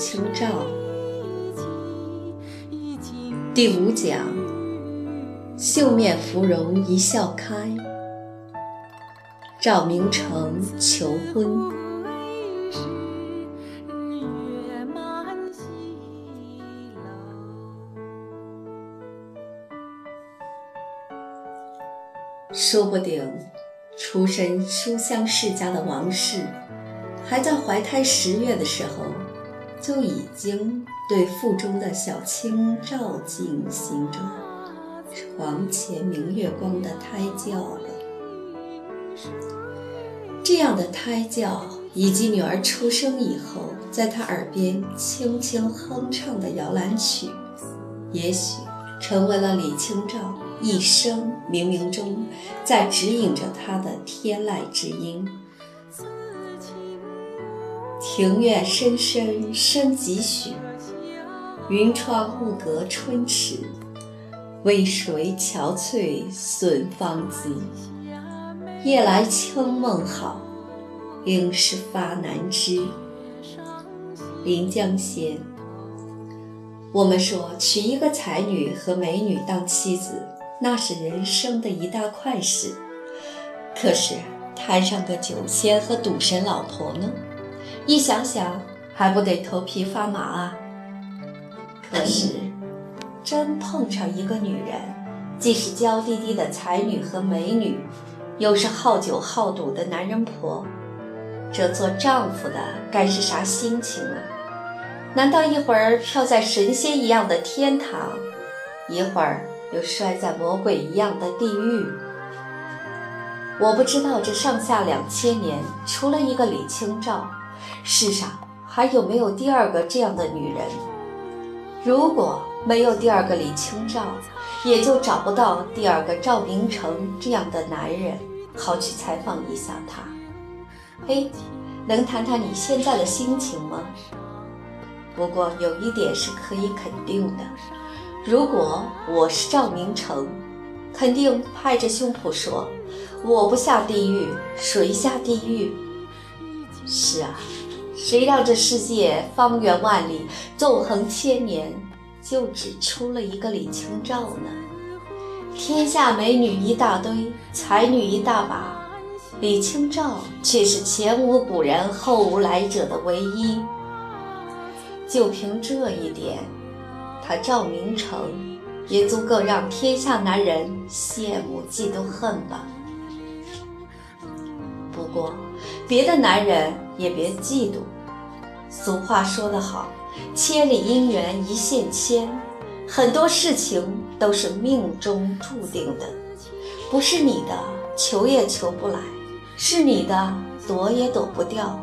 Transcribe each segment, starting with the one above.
清照第五讲：绣面芙蓉一笑开，赵明诚求婚。说不定，出身书香世家的王氏，还在怀胎十月的时候，就已经对腹中的小青照进行着床前明月光的胎教了。这样的胎教，以及女儿出生以后，在她耳边轻轻哼唱的摇篮曲，也许成为了李清照。一生冥冥中在指引着她的天籁之音。庭院深深深几许，云窗雾阁春池。为谁憔悴损芳姿？夜来清梦好，应是发难知。临江仙。我们说娶一个才女和美女当妻子。那是人生的一大快事，可是摊上个酒仙和赌神老婆呢？一想想还不得头皮发麻啊！可是真碰上一个女人，既是娇滴滴的才女和美女，又是好酒好赌的男人婆，这做丈夫的该是啥心情啊？难道一会儿飘在神仙一样的天堂，一会儿？又摔在魔鬼一样的地狱。我不知道这上下两千年，除了一个李清照，世上还有没有第二个这样的女人？如果没有第二个李清照，也就找不到第二个赵明诚这样的男人，好去采访一下他。嘿，能谈谈你现在的心情吗？不过有一点是可以肯定的。如果我是赵明诚，肯定拍着胸脯说：“我不下地狱，谁下地狱？”是啊，谁让这世界方圆万里、纵横千年，就只出了一个李清照呢？天下美女一大堆，才女一大把，李清照却是前无古人后无来者的唯一。就凭这一点。他赵明诚也足够让天下男人羡慕、嫉妒、恨吧。不过，别的男人也别嫉妒。俗话说得好，“千里姻缘一线牵”，很多事情都是命中注定的，不是你的求也求不来，是你的躲也躲不掉。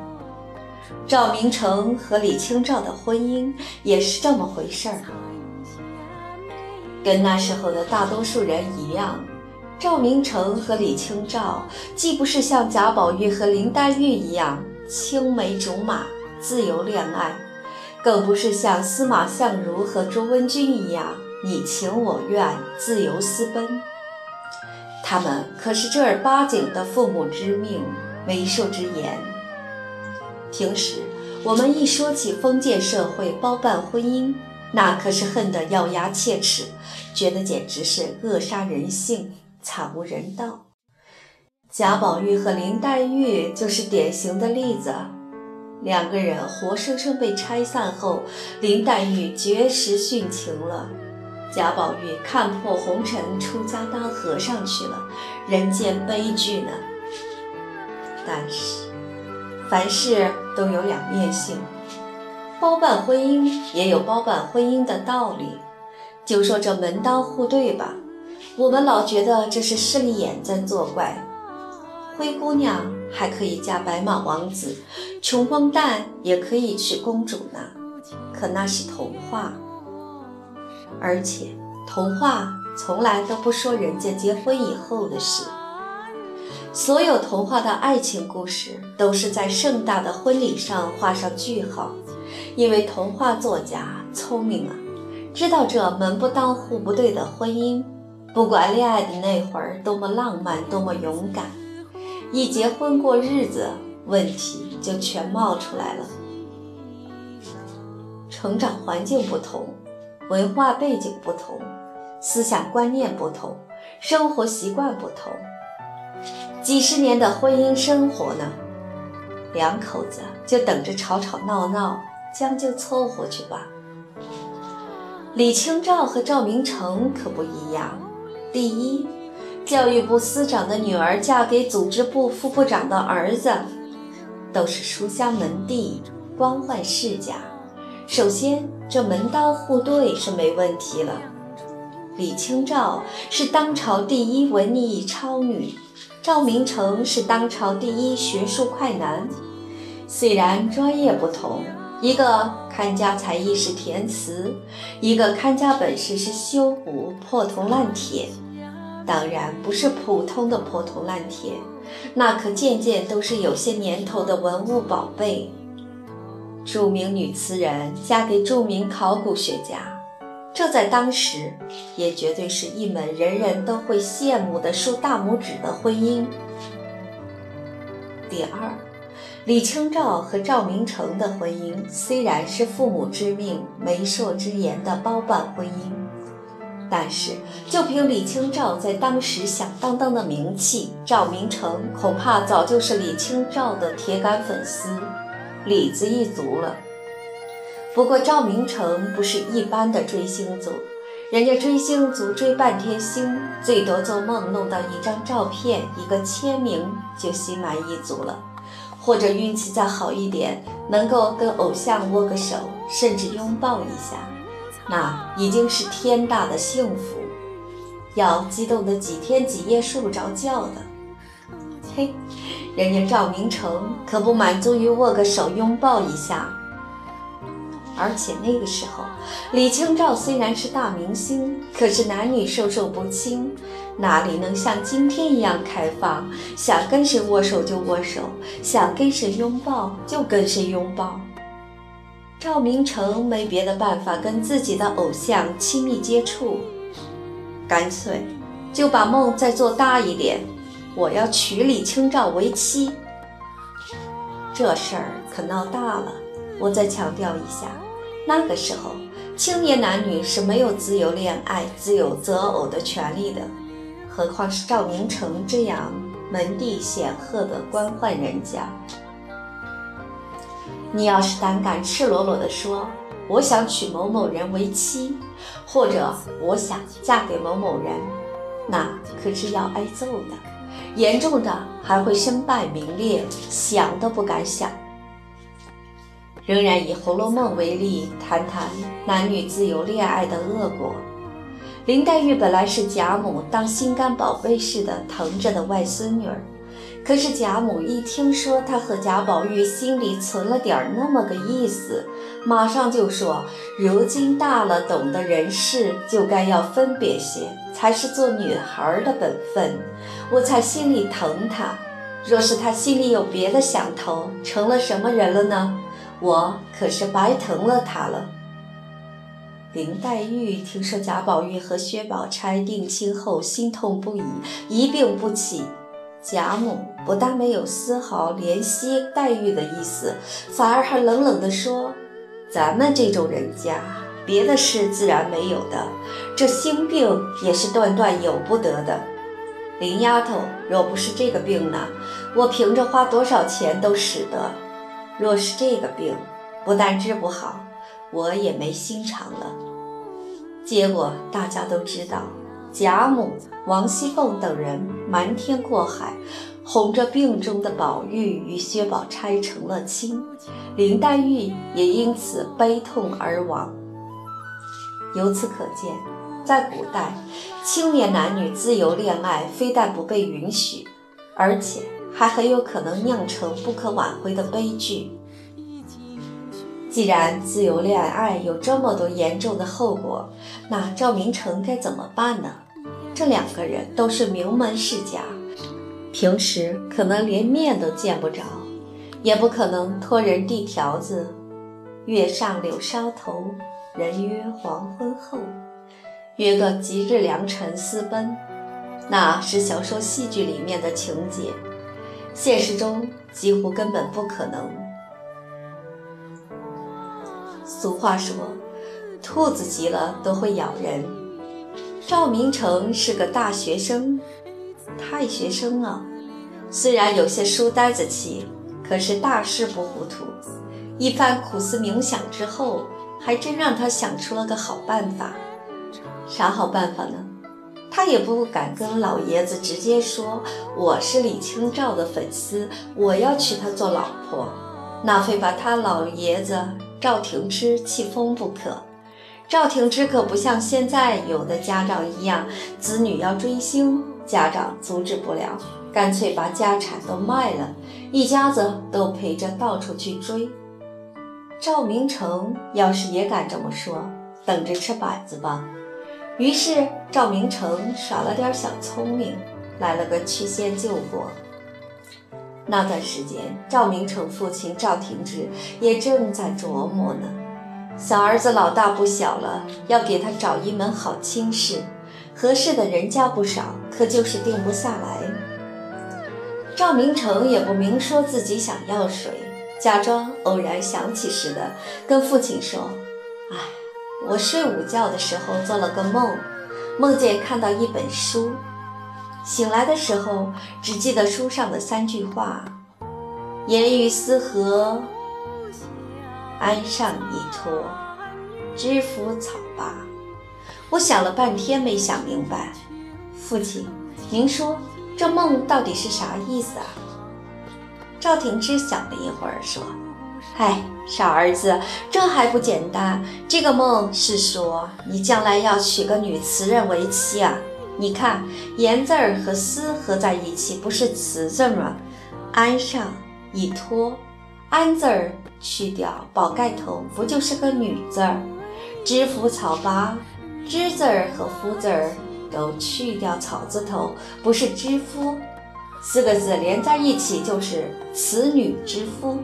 赵明诚和李清照的婚姻也是这么回事儿。跟那时候的大多数人一样，赵明诚和李清照既不是像贾宝玉和林黛玉一样青梅竹马、自由恋爱，更不是像司马相如和卓文君一样你情我愿、自由私奔。他们可是正儿八经的父母之命、媒妁之言。平时我们一说起封建社会包办婚姻，那可是恨得咬牙切齿，觉得简直是扼杀人性、惨无人道。贾宝玉和林黛玉就是典型的例子。两个人活生生被拆散后，林黛玉绝食殉情了，贾宝玉看破红尘，出家当和尚去了，人间悲剧呢。但是，凡事都有两面性。包办婚姻也有包办婚姻的道理，就说这门当户对吧，我们老觉得这是势利眼在作怪。灰姑娘还可以嫁白马王子，穷光蛋也可以娶公主呢。可那是童话，而且童话从来都不说人家结婚以后的事。所有童话的爱情故事都是在盛大的婚礼上画上句号。因为童话作家聪明啊，知道这门不当户不对的婚姻，不管恋爱的那会儿多么浪漫，多么勇敢，一结婚过日子，问题就全冒出来了。成长环境不同，文化背景不同，思想观念不同，生活习惯不同，几十年的婚姻生活呢？两口子就等着吵吵闹闹，将就凑合去吧。李清照和赵明诚可不一样。第一，教育部司长的女儿嫁给组织部副部长的儿子，都是书香门第，官宦世家。首先，这门当户对是没问题了。李清照是当朝第一文艺超女，赵明诚是当朝第一学术快男。虽然专业不同，一个看家才艺是填词，一个看家本事是修补破铜烂铁，当然不是普通的破铜烂铁，那可件件都是有些年头的文物宝贝。著名女词人嫁给著名考古学家，这在当时也绝对是一门人人都会羡慕的竖大拇指的婚姻。第二。李清照和赵明诚的婚姻虽然是父母之命、媒妁之言的包办婚姻，但是就凭李清照在当时响当当的名气，赵明诚恐怕早就是李清照的铁杆粉丝，李子一族了。不过赵明诚不是一般的追星族，人家追星族追半天星，最多做梦弄到一张照片、一个签名就心满意足了。或者运气再好一点，能够跟偶像握个手，甚至拥抱一下，那已经是天大的幸福，要激动的几天几夜睡不着觉的。嘿，人家赵明诚可不满足于握个手、拥抱一下。而且那个时候，李清照虽然是大明星，可是男女授受不亲，哪里能像今天一样开放？想跟谁握手就握手，想跟谁拥抱就跟谁拥抱。赵明诚没别的办法跟自己的偶像亲密接触，干脆就把梦再做大一点，我要娶李清照为妻。这事儿可闹大了，我再强调一下。那个时候，青年男女是没有自由恋爱、自由择偶的权利的，何况是赵明诚这样门第显赫的官宦人家。你要是胆敢赤裸裸地说我想娶某某人为妻，或者我想嫁给某某人，那可是要挨揍的，严重的还会身败名裂，想都不敢想。仍然以《红楼梦》为例，谈谈男女自由恋爱的恶果。林黛玉本来是贾母当心肝宝贝似的疼着的外孙女儿，可是贾母一听说她和贾宝玉心里存了点那么个意思，马上就说：“如今大了，懂得人事，就该要分别些，才是做女孩的本分。我才心里疼她。若是她心里有别的想头，成了什么人了呢？”我可是白疼了他了。林黛玉听说贾宝玉和薛宝钗定亲后，心痛不已，一病不起。贾母不但没有丝毫怜惜黛玉的意思，反而还冷冷地说：“咱们这种人家，别的事自然没有的，这心病也是断断有不得的。林丫头，若不是这个病呢，我凭着花多少钱都使得。”若是这个病，不但治不好，我也没心肠了。结果大家都知道，贾母、王熙凤等人瞒天过海，哄着病中的宝玉与薛宝钗成了亲，林黛玉也因此悲痛而亡。由此可见，在古代，青年男女自由恋爱非但不被允许，而且。还很有可能酿成不可挽回的悲剧。既然自由恋爱有这么多严重的后果，那赵明诚该怎么办呢？这两个人都是名门世家，平时可能连面都见不着，也不可能托人递条子。月上柳梢头，人约黄昏后。约个吉日良辰私奔，那是小说戏剧里面的情节，现实中几乎根本不可能。俗话说，兔子急了都会咬人。赵明诚是个大学生，太学生了，虽然有些书呆子气，可是大事不糊涂。一番苦思冥想之后，还真让他想出了个好办法。啥好办法呢？他也不敢跟老爷子直接说我是李清照的粉丝，我要娶她做老婆，那非把他老爷子赵廷芝气疯不可。赵廷芝可不像现在有的家长一样，子女要追星，家长阻止不了，干脆把家产都卖了，一家子都陪着到处去追。赵明诚要是也敢这么说，等着吃板子吧。于是赵明诚耍了点小聪明，来了个曲线救国。那段时间，赵明诚父亲赵廷芝也正在琢磨呢。小儿子老大不小了，要给他找一门好亲事，合适的人家不少，可就是定不下来。赵明诚也不明说自己想要谁。假装偶然想起似的，跟父亲说：“哎，我睡午觉的时候做了个梦，梦见看到一本书，醒来的时候只记得书上的三句话：‘言语思和，安上一托，知府草拔。’我想了半天没想明白，父亲，您说这梦到底是啥意思啊？”赵廷芝想了一会儿，说：“嗨，傻儿子，这还不简单？这个梦是说你将来要娶个女词人为妻啊！你看‘言’字儿和‘思’合在一起，不是‘词’字吗？‘安上一托，安字儿去掉，宝盖头，不就是个女字儿？知府草拔，知字儿和夫字儿都去掉草字头，不是知夫。”四个字连在一起就是“此女之夫”，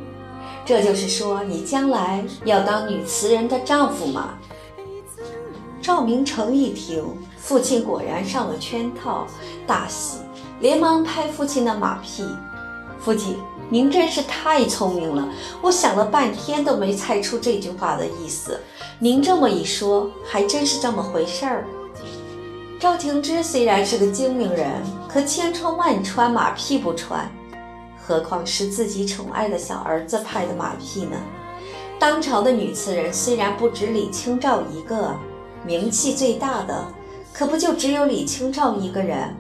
这就是说你将来要当女词人的丈夫嘛。赵明诚一听，父亲果然上了圈套，大喜，连忙拍父亲的马屁：“父亲，您真是太聪明了，我想了半天都没猜出这句话的意思。您这么一说，还真是这么回事儿。”赵廷芝虽然是个精明人，可千穿万穿马屁不穿，何况是自己宠爱的小儿子拍的马屁呢？当朝的女词人虽然不止李清照一个，名气最大的可不就只有李清照一个人？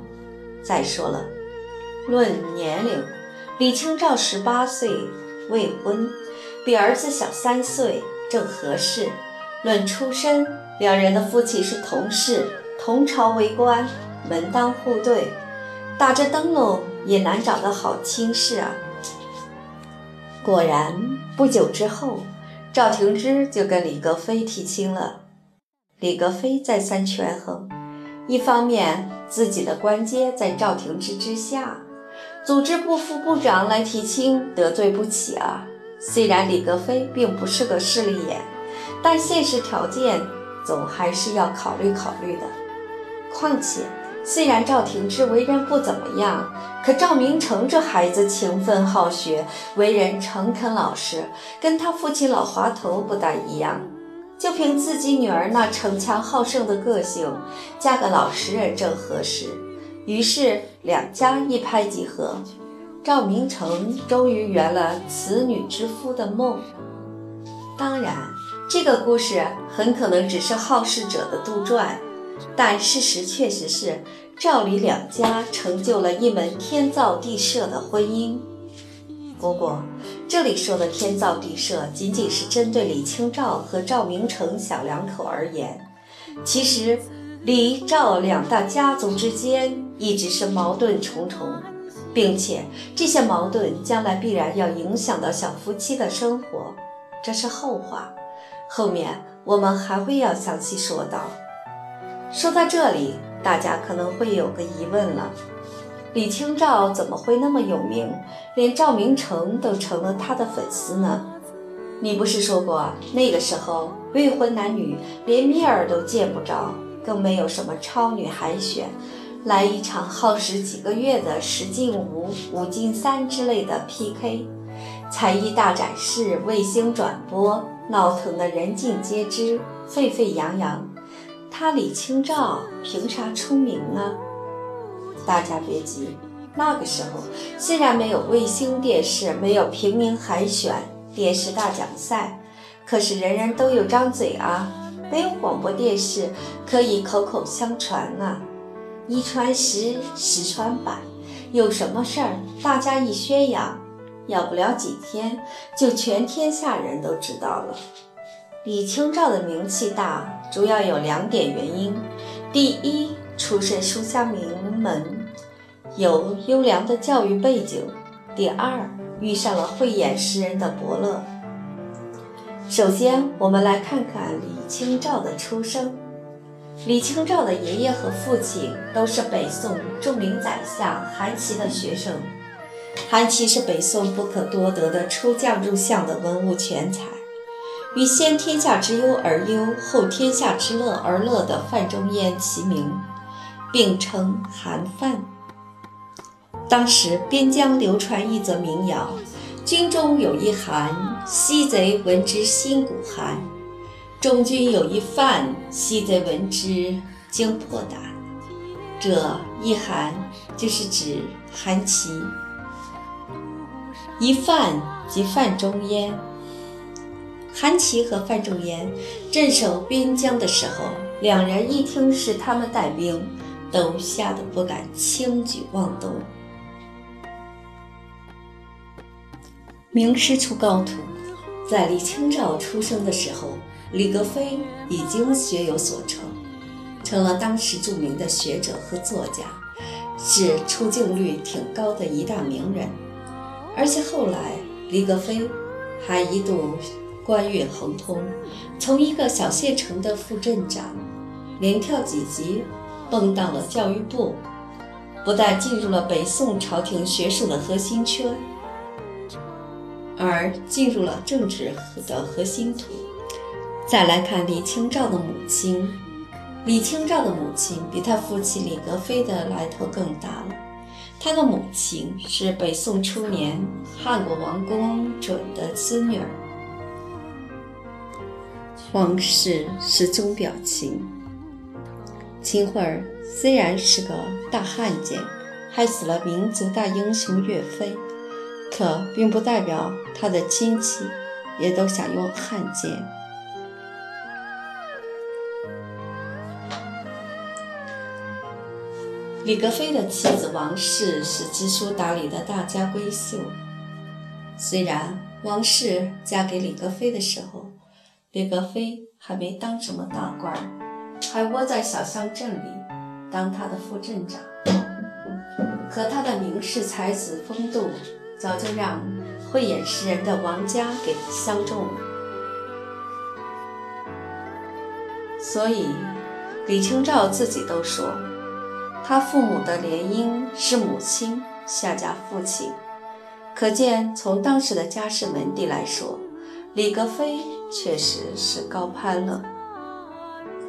再说了，论年龄，李清照十八岁未婚，比儿子小三岁，正合适；论出身，两人的父亲是同事。同朝为官，门当户对，打着灯笼也难找到好亲事啊。果然，不久之后，赵廷芝就跟李格非提亲了。李格非再三权衡，一方面自己的官阶在赵廷芝之下，组织部副部长来提亲得罪不起啊。虽然李格非并不是个势利眼，但现实条件总还是要考虑考虑的。况且，虽然赵廷芝为人不怎么样，可赵明诚这孩子勤奋好学，为人诚恳老实，跟他父亲老滑头不大一样。就凭自己女儿那逞强好胜的个性，嫁个老实人正合适。于是两家一拍即合，赵明诚终于圆了此女之夫的梦。当然，这个故事很可能只是好事者的杜撰。但事实确实是，赵李两家成就了一门天造地设的婚姻。不过，这里说的天造地设，仅仅是针对李清照和赵明诚小两口而言。其实，李赵两大家族之间一直是矛盾重重，并且这些矛盾将来必然要影响到小夫妻的生活，这是后话，后面我们还会要详细说到。说到这里，大家可能会有个疑问了：李清照怎么会那么有名，连赵明诚都成了他的粉丝呢？你不是说过那个时候未婚男女连面儿都见不着，更没有什么超女海选，来一场耗时几个月的十进五、五进三之类的 PK，才艺大展示、卫星转播，闹腾的人尽皆知，沸沸扬扬。他李清照凭啥出名啊？大家别急，那个时候虽然没有卫星电视，没有平民海选、电视大奖赛，可是人人都有张嘴啊。没有广播电视，可以口口相传啊。一传十，十传百，有什么事儿，大家一宣扬，要不了几天，就全天下人都知道了。李清照的名气大，主要有两点原因：第一，出身书香名门，有优良的教育背景；第二，遇上了慧眼识人的伯乐。首先，我们来看看李清照的出生。李清照的爷爷和父亲都是北宋著名宰相韩琦的学生。韩琦是北宋不可多得的出将入相的文武全才，与先天下之忧而忧，后天下之乐而乐的范仲淹齐名，并称韩范。当时边疆流传一则民谣。军中有一韩，西贼闻之心骨寒；中军有一范，西贼闻之惊破胆。这一韩就是指韩琦，一范即范仲淹。韩琦和范仲淹镇守边疆的时候，两人一听是他们带兵，都吓得不敢轻举妄动。名师出高徒，在李清照出生的时候，李格非已经学有所成，成了当时著名的学者和作家，是出镜率挺高的一大名人。而且后来，李格非还一度官运亨通，从一个小县城的副镇长，连跳几级，蹦到了教育部，不但进入了北宋朝廷学术的核心圈。而进入了政治的核心图。再来看李清照的母亲，李清照的母亲比他父亲李格非的来头更大了。他的母亲是北宋初年汉国王公准的孙女儿。王氏是钟表情，秦桧儿虽然是个大汉奸，害死了民族大英雄岳飞。可并不代表他的亲戚也都想用汉奸。李格非的妻子王氏是知书达理的大家闺秀。虽然王氏嫁给李格非的时候，李格非还没当什么大官，还窝在小乡镇里当他的副镇长，可他的名士才子风度。早就让慧眼识人的王家给相中了，所以李清照自己都说，他父母的联姻是母亲下嫁父亲，可见从当时的家世门第来说，李格非确实是高攀了。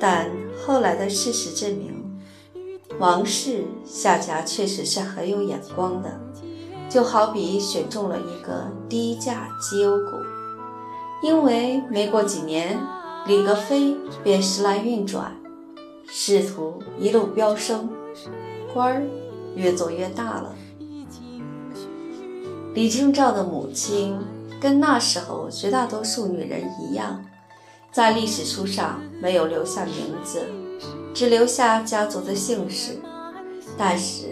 但后来的事实证明，王氏下嫁确实是很有眼光的。就好比选中了一个低价绩优股，因为没过几年，李格非便时来运转，仕途一路飙升，官儿越做越大了。李清照的母亲跟那时候绝大多数女人一样，在历史书上没有留下名字，只留下家族的姓氏，但是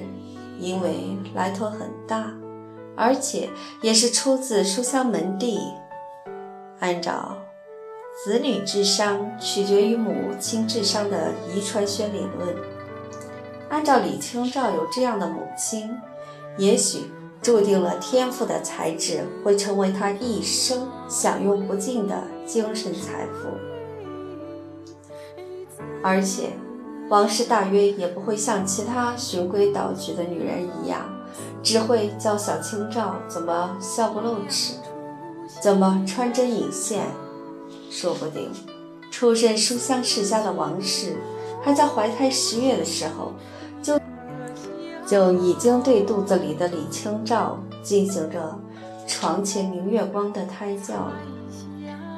因为来头很大。而且也是出自书香门第。按照子女智商取决于母亲智商的遗传学理论，按照李清照有这样的母亲，也许注定了天赋的才智会成为她一生享用不尽的精神财富。而且，王氏大约也不会像其他循规蹈矩的女人一样。只会教小清照怎么笑不露齿，怎么穿针引线。说不定，出身书香世家的王氏，还在怀胎十月的时候，就已经对肚子里的李清照进行着床前明月光的胎教了。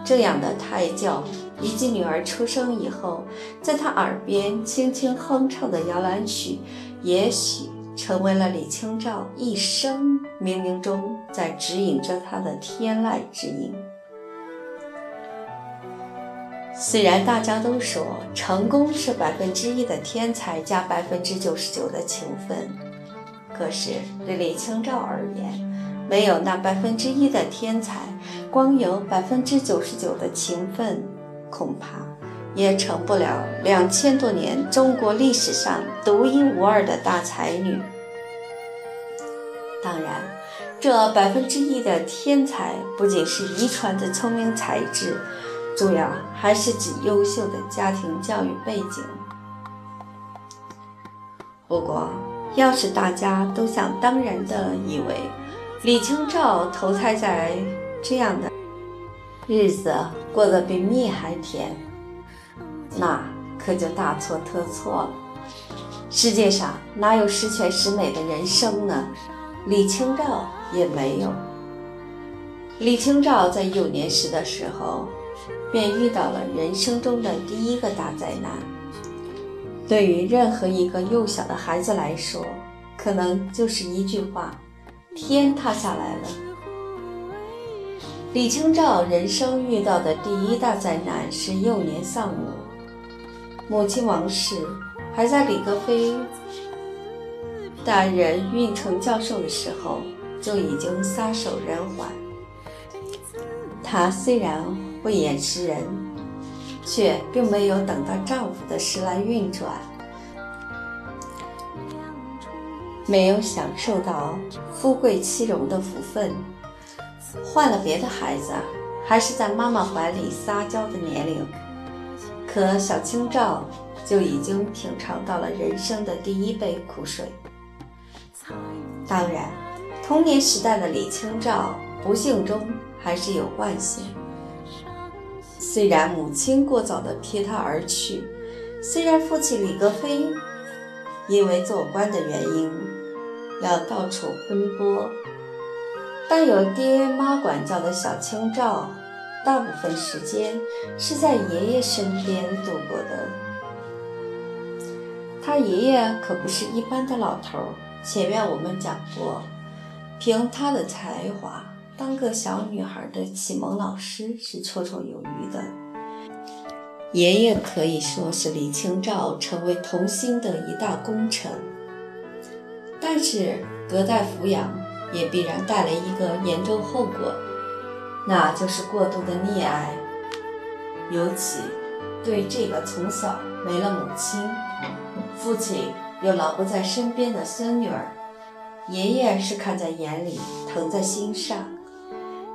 这样的胎教，以及女儿出生以后，在他耳边轻轻哼唱的摇篮曲，也许成为了李清照一生冥冥中在指引着他的天籁之音。虽然大家都说成功是百分之一的天才加百分之九十九的勤奋，可是对李清照而言，没有那百分之一的天才，光有百分之九十九的勤奋，恐怕也成不了两千多年中国历史上独一无二的大才女。当然，这百分之一的天才不仅是遗传的聪明才智。主要还是指优秀的家庭教育背景。不过，要是大家都想当然的以为李清照投胎在这样的日子过得比蜜还甜，那可就大错特错了。世界上哪有十全十美的人生呢？李清照也没有。李清照在幼年时的时候。便遇到了人生中的第一个大灾难。对于任何一个幼小的孩子来说，可能就是一句话：“天塌下来了。”李清照人生遇到的第一大灾难是幼年丧母，母亲王氏还在李格非大人运城教授的时候就已经撒手人寰。她虽然。慧眼识人，却并没有等到丈夫的时来运转，没有享受到富贵妻荣的福分。换了别的孩子，还是在妈妈怀里撒娇的年龄，可小清照就已经品尝到了人生的第一杯苦水。当然，童年时代的李清照，不幸中还是有万幸。虽然母亲过早的撇他而去，虽然父亲李格非因为做官的原因要到处奔波，但有爹妈管教的小清照，大部分时间是在爷爷身边度过的。他爷爷可不是一般的老头，前面我们讲过，凭他的才华。当个小女孩的启蒙老师是绰绰有余的，爷爷可以说是李清照成为童星的一大功臣。但是隔代抚养也必然带来一个严重后果，那就是过度的溺爱，尤其对这个从小没了母亲、父亲又老不在身边的孙女儿，爷爷是看在眼里，疼在心上。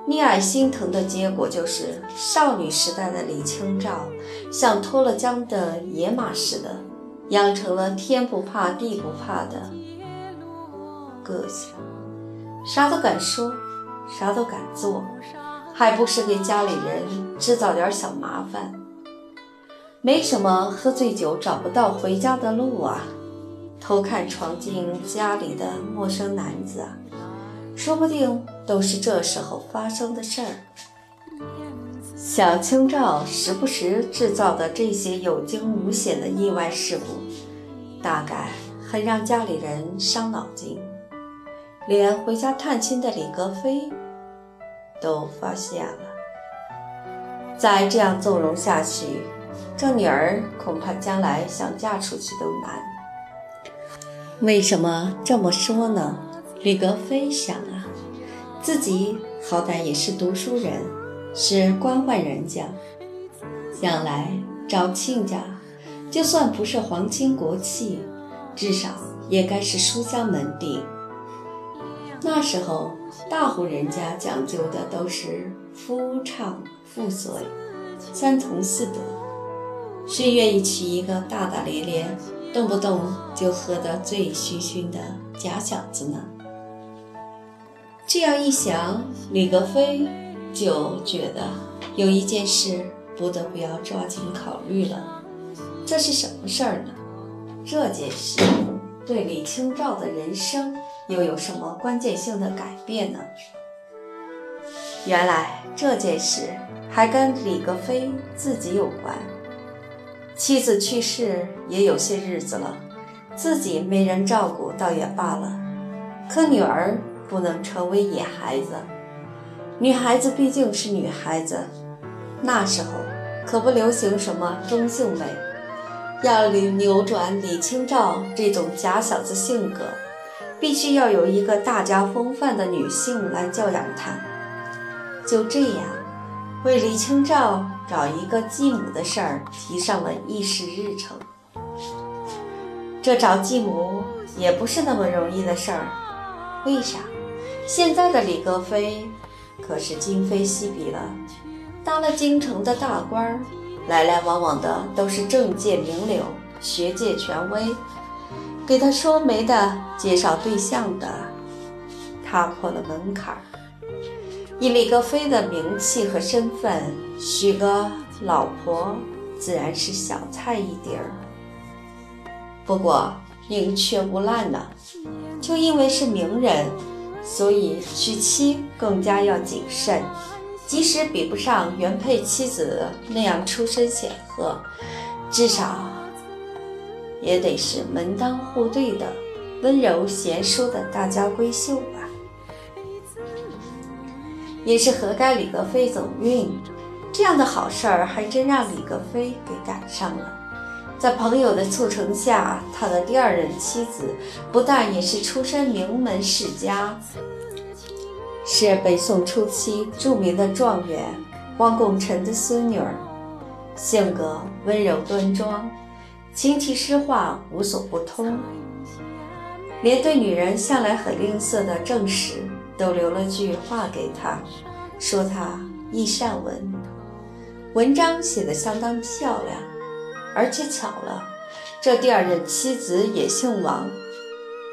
溺爱心疼的结果就是，少女时代的李清照像脱了缰的野马似的，养成了天不怕地不怕的个性，啥都敢说，啥都敢做，还不是给家里人制造点小麻烦。没什么喝醉酒找不到回家的路啊，偷看闯进家里的陌生男子啊。说不定都是这时候发生的事儿。小清照时不时制造的这些有惊无险的意外事故，大概很让家里人伤脑筋，连回家探亲的李格非都发现了。再这样纵容下去，这女儿恐怕将来想嫁出去都难。为什么这么说呢？李格非想啊，自己好歹也是读书人，是官宦人家，想来找亲家，就算不是皇亲国戚，至少也该是书香门第。那时候大户人家讲究的都是夫唱妇随，三从四德，谁愿意娶一个大大咧咧、动不动就喝得醉醺醺的假小子呢？这样一想，李格非就觉得有一件事不得不要抓紧考虑了，这是什么事儿呢？这件事对李清照的人生又有什么关键性的改变呢？原来这件事还跟李格非自己有关。妻子去世也有些日子了，自己没人照顾倒也罢了，可女儿不能成为野孩子。女孩子毕竟是女孩子，那时候可不流行什么中性美，要扭转李清照这种假小子性格，必须要有一个大家风范的女性来教养她。就这样，为李清照找一个继母的事儿提上了议事日程。这找继母也不是那么容易的事儿，为啥？现在的李格非可是今非昔比了，当了京城的大官儿，来来往往的都是政界名流、学界权威，给他说媒的、介绍对象的，踏破了门槛。以李格非的名气和身份，许个老婆自然是小菜一碟儿。不过宁缺毋滥呢，就因为是名人，所以娶妻更加要谨慎。即使比不上原配妻子那样出身显赫，至少也得是门当户对的、温柔贤淑的大家闺秀吧。也是活该李格非走运，这样的好事儿还真让李格非给赶上了。在朋友的促成下，他的第二任妻子不但也是出身名门世家，是北宋初期著名的状元汪拱辰的孙女儿，性格温柔端庄，琴棋诗画无所不通，连对女人向来很吝啬的正史。都留了句话给他，说他易善文，文章写得相当漂亮。而且巧了，这第二任妻子也姓王。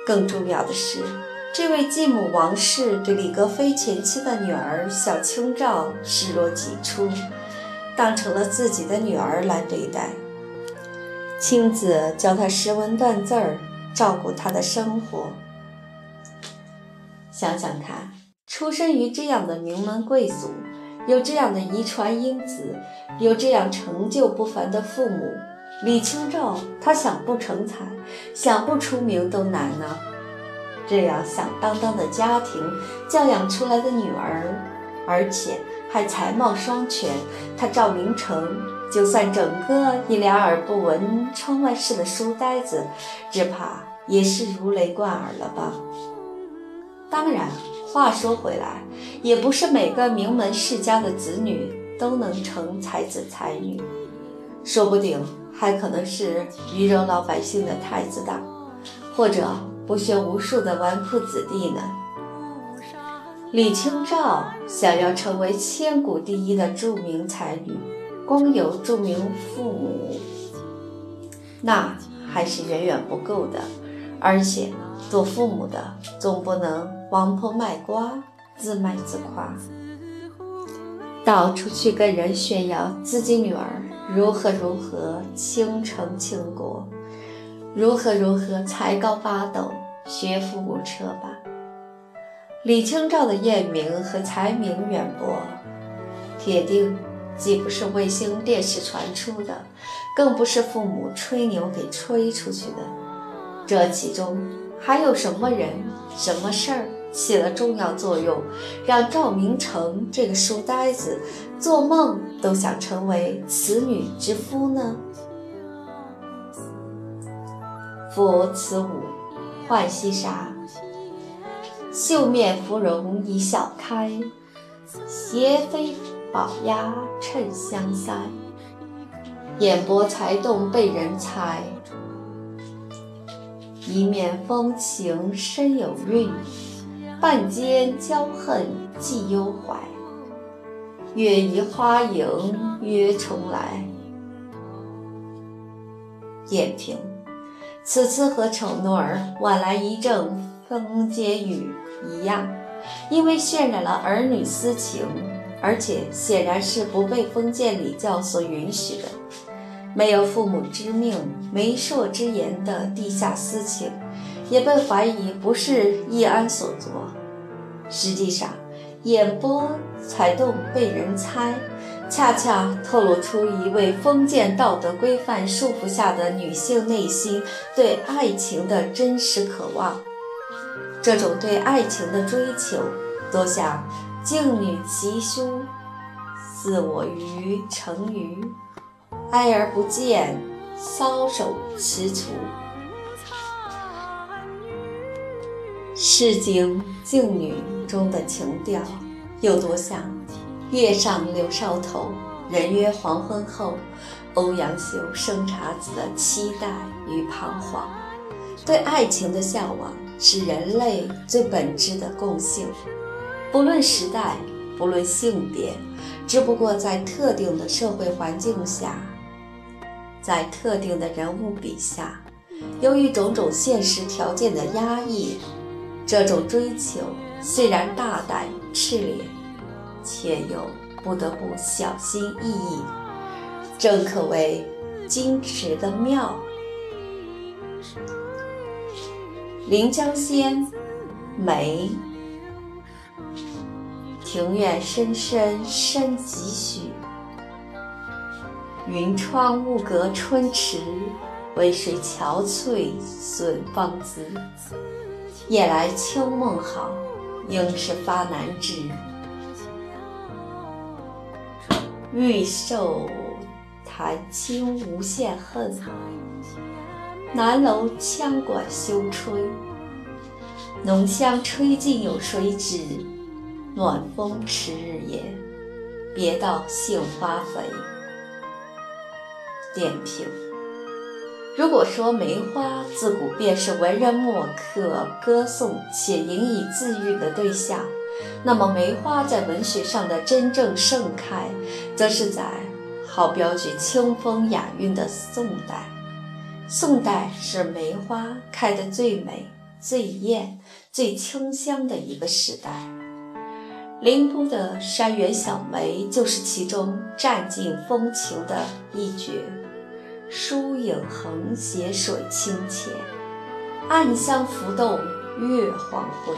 更重要的是，这位继母王氏对李格非前妻的女儿小清照视若己出，当成了自己的女儿来对待，亲自教她识文断字儿，照顾她的生活。想想看，出生于这样的名门贵族，有这样的遗传因子，有这样成就不凡的父母，李清照她想不成才，想不出名都难呢。这样响当当的家庭教养出来的女儿，而且还才貌双全，她赵明诚就算整个一两耳不闻窗外事的书呆子，只怕也是如雷贯耳了吧。当然，话说回来，也不是每个名门世家的子女都能成才子才女，说不定还可能是鱼肉老百姓的太子党，或者不学无术的纨绔子弟呢。李清照想要成为千古第一的著名才女，光有著名父母，那还是远远不够的，而且。做父母的总不能王婆卖瓜，自卖自夸，到处去跟人炫耀自己女儿如何如何倾城倾国，如何如何才高八斗，学富五车吧。李清照的艳名和才名远播，铁定既不是卫星电视传出的，更不是父母吹牛给吹出去的，这其中。还有什么人、什么事儿起了重要作用，让赵明诚这个书呆子做梦都想成为此女之夫呢？夫此舞浣溪沙，绣面芙蓉一笑开，斜飞宝鸭衬香腮，眼波才动被人猜。一面风情深有韵，半间娇恨寄幽怀。月移花影约重来。点评：此次和丑奴儿晚来一阵风间雨一样，因为渲染了儿女私情，而且显然是不被封建礼教所允许的。没有父母之命、媒妁之言的地下私情，也被怀疑不是易安所作。实际上，眼波才动被人猜，恰恰透露出一位封建道德规范束缚下的女性内心对爱情的真实渴望。这种对爱情的追求，多像静女其姝，似我于成鱼，哀而不见，搔首踟蹰。《诗经·静女》中的情调，又多像“月上柳梢头，人约黄昏后”，欧阳修生查子的期待与彷徨。对爱情的向往是人类最本质的共性，不论时代，不论性别，只不过在特定的社会环境下，在特定的人物笔下，由于种种现实条件的压抑。这种追求虽然大胆炽烈，却又不得不小心翼翼，正可谓矜持的妙。《临江仙·梅》：庭院深深深几许，云窗雾阁春池，微水憔悴损芳姿。夜来秋梦好，应是发难知。玉瘦弹清无限恨，南楼羌管休吹。浓香吹尽有谁知？暖风迟日炎，别道杏花肥。点评。如果说梅花自古便是文人墨客歌颂且引以自喻的对象，那么梅花在文学上的真正盛开，则是在好标举清风雅韵的宋代。宋代是梅花开得最美、最艳、最清香的一个时代。凌都的山园小梅就是其中占尽风情的一绝。疏影横斜水清浅，暗香浮动月黄昏。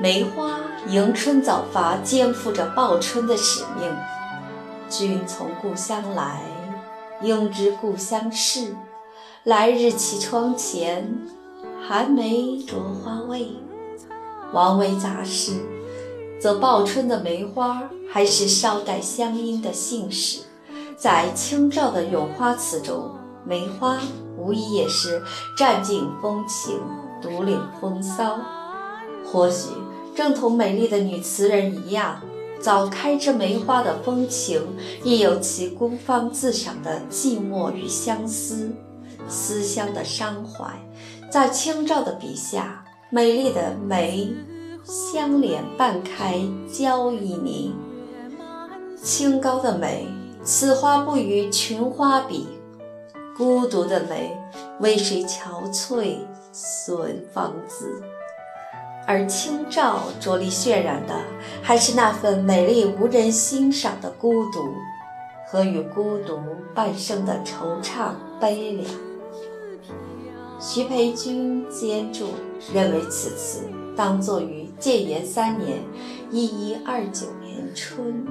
梅花迎春早发，肩负着报春的使命。君从故乡来，应知故乡事。来日绮窗前，寒梅着花未？王维杂诗，则报春的梅花还是稍带乡音的姓氏。在清照的咏花词中，梅花无疑也是占尽风情、独领风骚。或许正同美丽的女词人一样，早开之梅花的风情，亦有其孤芳自赏的寂寞与相思、思乡的伤怀。在清照的笔下，美丽的梅相连半开，娇一凝，清高的美。此花不与群花比，孤独的梅，为谁憔悴损芳姿？而清照着力渲染的，还是那份美丽无人欣赏的孤独，和与孤独伴生的惆怅悲凉。徐培军监注认为，此词当作于建炎三年（一一二九年）春。